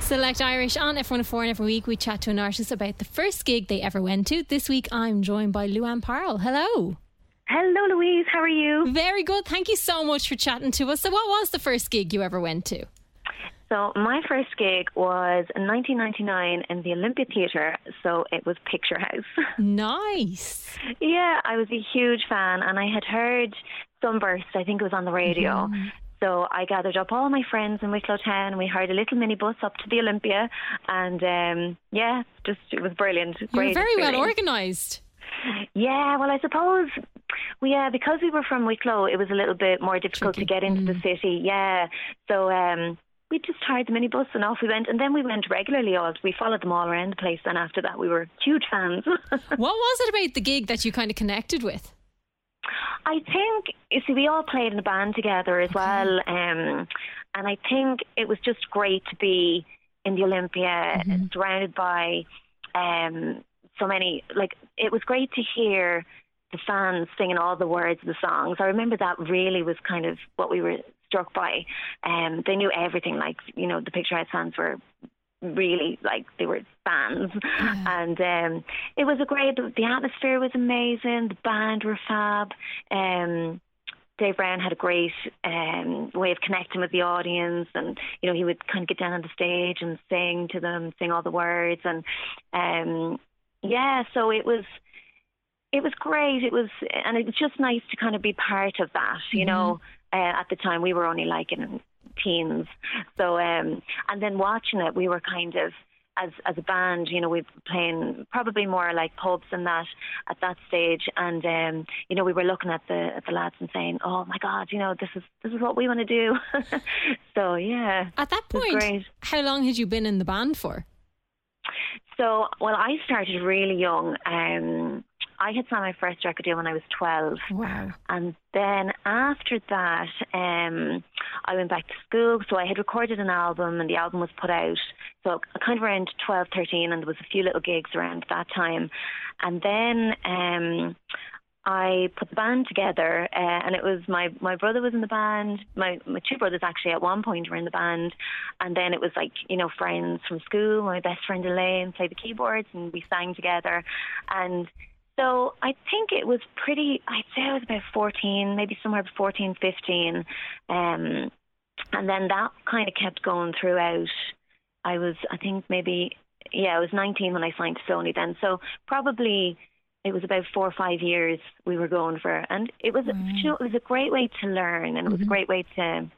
Select Irish on FM 104 and every week we chat to an artist about the first gig they ever went to. This week I'm joined by Luan Parle. Hello. Hello, Louise. How are you? Very good. Thank you so much for chatting to us. So, what was the first gig you ever went to? So, my first gig was in 1999 in the Olympia Theatre. So, it was Picture House. Nice. yeah, I was a huge fan, and I had heard Sunburst, I think it was on the radio. Mm-hmm. So I gathered up all my friends in Wicklow Town and we hired a little minibus up to the Olympia and um yeah, just it was brilliant. You were very well organised. Yeah, well, I suppose, well, yeah, because we were from Wicklow, it was a little bit more difficult Tricky. to get into the city. Yeah, so um, we just hired the minibus and off we went, and then we went regularly. All we followed them all around the place. And after that, we were huge fans. What was it about the gig that you kind of connected with? I think you see, we all played in a band together as well, um, and I think it was just great to be in the Olympia, surrounded by um, so many. Like it was great to hear the fans singing all the words of the songs. I remember that really was kind of what we were struck by. Um, they knew everything. Like you know, the Picture House fans were really like they were fans. And um it was a great the atmosphere was amazing the band were fab. Um Dave Browne had a great um, way of connecting with the audience, and you know he would kind of get down on the stage and sing to them, sing all the words, and um, yeah, so it was it was great. It was, and it was just nice to kind of be part of that. You know, uh, at the time we were only like in teens, so um, and then watching it, we were kind of as as a band, you know, we were playing probably more like pubs and that at that stage, and um, you know, we were looking at the at the lads and saying, "Oh my God, you know, this is this is what we want to do." so yeah, At that point, how long had you been in the band for? So, well, I started really young. Um, I had signed my first record deal when I was 12. Wow. And then after that, um, I went back to school. So I had recorded an album and the album was put out. So kind of around 12, 13, and there was a few little gigs around that time. And then um, I put the band together, uh, and it was my my brother was in the band. My my two brothers actually at one point were in the band, and then it was like you know friends from school. My best friend Elaine played the keyboards, and we sang together, and so I think it was pretty. I'd say I was about fourteen, maybe somewhere 14, 15, um, and then that kind of kept going throughout. I was, I think maybe, yeah, I was 19 when I signed to Sony then. So probably it was about four or five years we were going for, and it was, you know, it was a great way to learn, and it was a great way to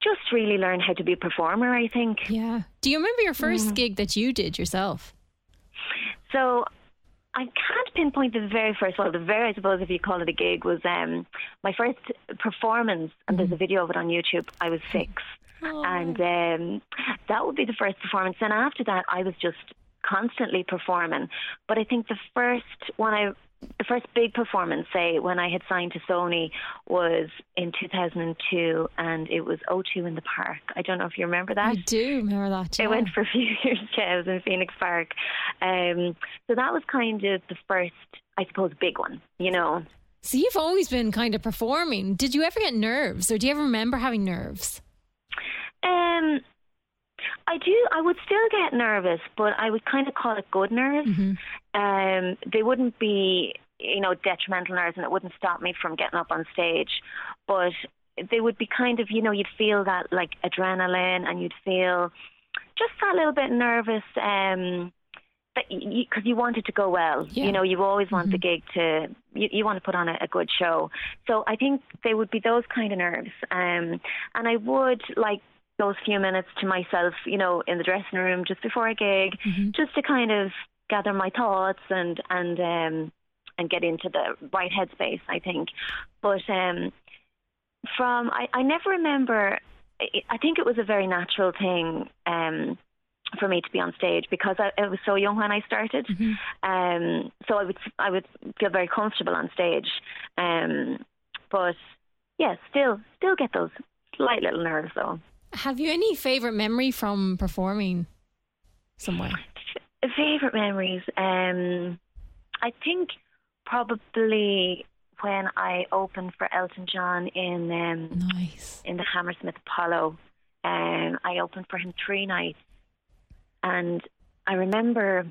just really learn how to be a performer. I think. Yeah. Do you remember your first Mm. gig that you did yourself? So I can't pinpoint the very first one. The very, I suppose, if you call it a gig, was um, my first performance, and there's a video of it on YouTube. I was six, and um, that would be the first performance. Then after that, I was just constantly performing. But I think the first one I the first big performance, say, when I had signed to Sony, was in 2002, and it was O2 in the Park. I don't know if you remember that. I do remember that. Yeah. went for a few years. Yeah, I was in Phoenix Park. Um, so that was kind of the first, I suppose, big one. You know. So you've always been kind of performing. Did you ever get nerves, or do you ever remember having nerves? Um, I do. I would still get nervous, but I would kind of call it good nerves. Um, they wouldn't be. you know, detrimental nerves, and it wouldn't stop me from getting up on stage. But they would be kind of, you know, you'd feel that like adrenaline, and you'd feel just that little bit nervous. Um, because you, you want it to go well. Yeah. You know, you always want Mm-hmm. the gig to, you, you want to put on a, a good show. So I think they would be those kind of nerves. Um, and I would like those few minutes to myself, you know, in the dressing room just before a gig, Mm-hmm. just to kind of gather my thoughts and, and, um, and get into the right headspace, I think. But, um, from, I, I never remember, I, think it was a very natural thing, um, for me to be on stage because I, I was so young when I started. Um, so I would I would feel very comfortable on stage. Um, but yeah, still still get those slight little nerves though. Have you any favourite memory from performing somewhere? Favorite memories. Um, I think probably when I opened for Elton John in um, Nice. in the Hammersmith Apollo. Um, I opened for him three nights, and I remember,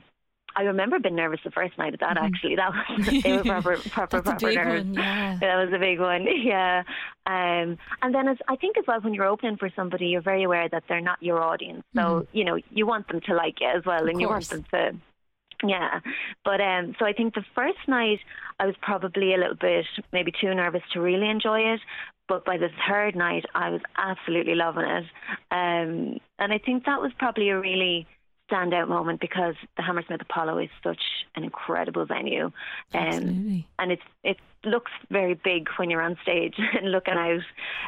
I remember being nervous the first night of that. Actually, that was they were proper, proper, Mm-hmm. Proper big nerves. one, yeah. That was a big one, yeah. Um, and then as, I think as well, when you're opening for somebody, you're very aware that they're not your audience. So you know you want them to like it as well, and you want Mm-hmm. them to yeah, but um, so I think the first night I was probably a little bit maybe too nervous to really enjoy it. But by the third night, I was absolutely loving it, um, and I think that was probably a really standout moment because the Hammersmith Apollo is such an incredible venue, um, Absolutely. and it's it looks very big when you're on stage and looking out.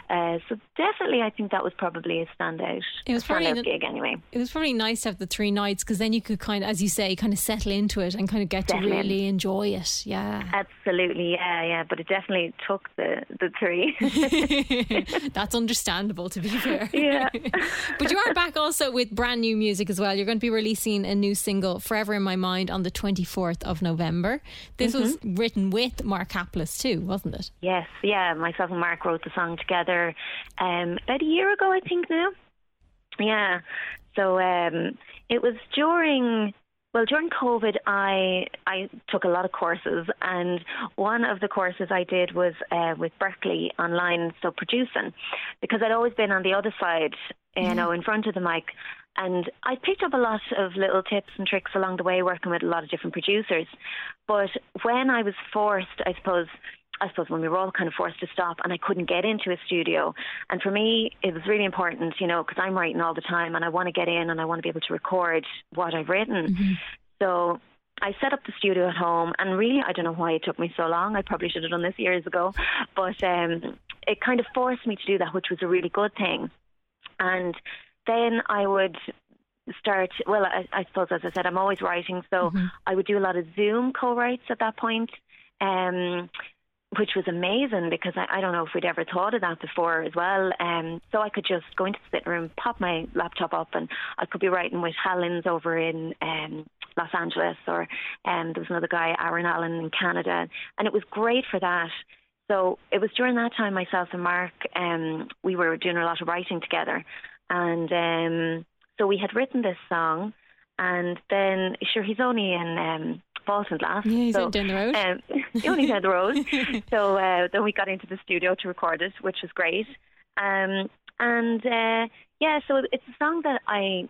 Uh, so definitely, I think that was probably a standout, It was probably standout gig anyway. It was probably nice to have the three nights because then you could kind of, as you say, kind of settle into it and kind of get Settle to really enjoy it. Yeah. Absolutely, yeah, yeah. But it definitely took the the three. That's understandable, to be fair. Yeah. but you are back also with brand new music as well. You're going to be releasing a new single, Forever in My Mind, on the 24th of November. This was Mm-hmm. written with Mark Too, wasn't it? yes, yeah. Myself and Mark wrote the song together um, about a year ago, I think now. Yeah. So um, it was during. Well, during COVID, I I took a lot of courses, and one of the courses I did was uh, with Berklee online, so producing, because I'd always been on the other side, you know, in front of the mic, and I picked up a lot of little tips and tricks along the way, working with a lot of different producers. But when I was forced, I suppose, I suppose when we were all kind of forced to stop and I couldn't get into a studio. And for me, it was really important, you know, because I'm writing all the time and I want to get in and I want to be able to record what I've written. So I set up the studio at home and really, I don't know why it took me so long. I probably should have done this years ago. But um, it kind of forced me to do that, which was a really good thing. And then I would start well I, I suppose as I said I'm always writing so I would do a lot of Zoom co-writes at that point um which was amazing because I, I don't know if we'd ever thought of that before as well. Um, so I could just go into the sitting room, pop my laptop up, and I could be writing with Helens over in um, Los Angeles, or um, there was another guy, Aaron Allen, in Canada, and it was great for that. So it was during that time, myself and Mark, um, we were doing a lot of writing together, and um, so we had written this song, and then sure he's only in um, Baltinglass. Yeah, he's so, only down the road. Um, he only down the road. so uh, then we got into the studio to record it, which was great. Um, and uh, yeah, so it's a song that I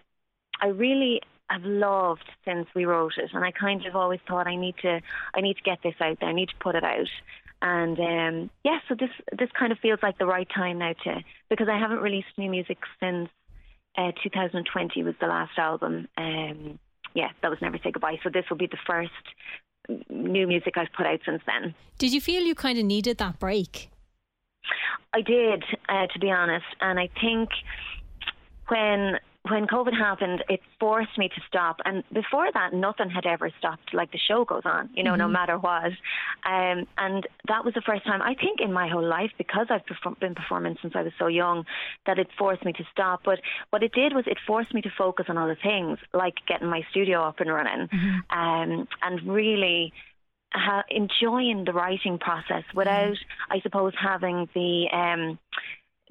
I really have loved since we wrote it, and I kind of always thought I need to I need to get this out there. I need to put it out. And um, yeah, so this this kind of feels like the right time now to because I haven't released new music since uh, 2020 was the last album. Um, yeah, that was Never Say Goodbye. So this will be the first new music I've put out since then. Did you feel you kind of needed that break? I did, uh, to be honest, and I think when when COVID happened, it forced me to stop. And before that, nothing had ever stopped. Like the show goes on, you know, no matter what. Um, and that was the first time I think in my whole life, because I've perform- been performing since I was so young, that it forced me to stop. But what it did was it forced me to focus on other things, like getting my studio up and running, um, and really ha- enjoying the writing process without, I suppose, having the um,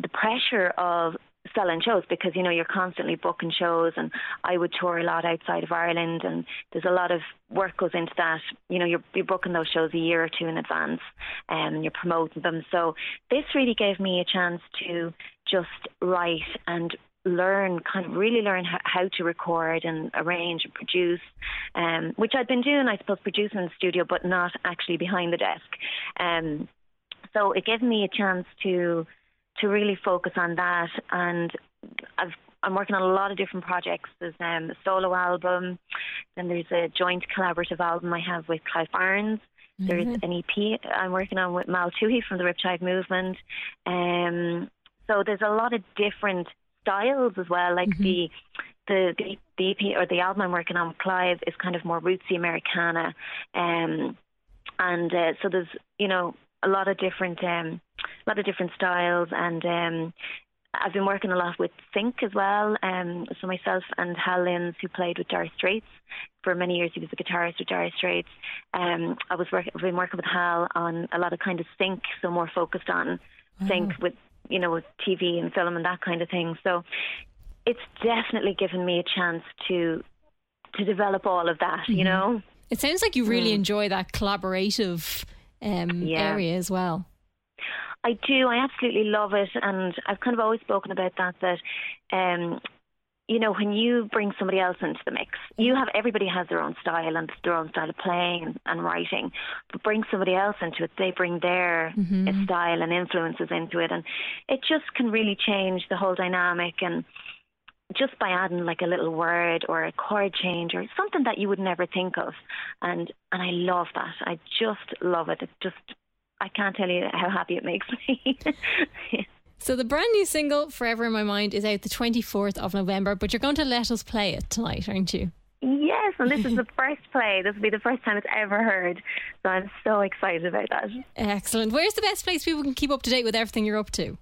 the pressure of selling shows because you know you're constantly booking shows and I would tour a lot outside of Ireland and there's a lot of work goes into that. You know you're, you're booking those shows a year or two in advance and you're promoting them. So this really gave me a chance to just write and learn kind of really learn how, how to record and arrange and produce um which I'd been doing I suppose producing in the studio but not actually behind the desk. Um so it gave me a chance to to really focus on that. And I've I'm working on a lot of different projects. There's um, a solo album, then there's a joint collaborative album I have with Clive Barnes. Mm-hmm. There's an EP I'm working on with Mal Tuohy from the Riptide Movement. Um, so there's a lot of different styles as well. Like mm-hmm. the, the the the EP or the album I'm working on with Clive is kind of more rootsy Americana, um, and uh, so there's you know a lot of different um, a lot of different styles and um, I've been working a lot with Sync as well. Um, so myself and Hal Lindes, who played with Dire Straits for many years, he was a guitarist with Dire Straits. Um, I was work- I've been working with Hal on a lot of kind of sync, so more focused on sync with you know with TV and film and that kind of thing. So it's definitely given me a chance to to develop all of that. Mm-hmm. You know, it sounds like you really mm. enjoy that collaborative um, yeah. area as well. I do. I absolutely love it, and I've kind of always spoken about that. That um, you know, when you bring somebody else into the mix, you have everybody has their own style and their own style of playing and, and writing. But bring somebody else into it, they bring their mm-hmm. style and influences into it, and it just can really change the whole dynamic. And just by adding like a little word or a chord change or something that you would never think of, and and I love that. I just love it. It just I can't tell you how happy it makes me. So the brand new single "Forever in My Mind" is out the twenty fourth of November, but you're going to let us play it tonight, aren't you? Yes, and this is the first play. This will be the first time it's ever heard. So I'm so excited about that. Excellent. Where's the best place people can keep up to date with everything you're up to?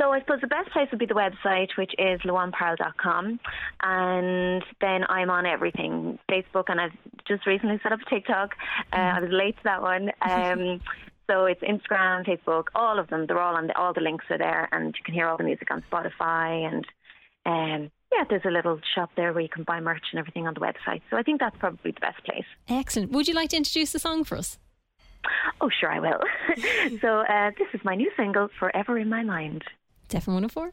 So I suppose the best place would be the website, which is luanparle.com. And then I'm on everything Facebook, and I've just recently set up TikTok. Uh, I was late to that one. Um, so it's Instagram, Facebook, all of them. They're all on the, all the links are there, and you can hear all the music on Spotify. And um, yeah, there's a little shop there where you can buy merch and everything on the website. So I think that's probably the best place. Excellent. Would you like to introduce the song for us? Oh, sure, I will. so uh, this is my new single, Forever in My Mind. FM 104.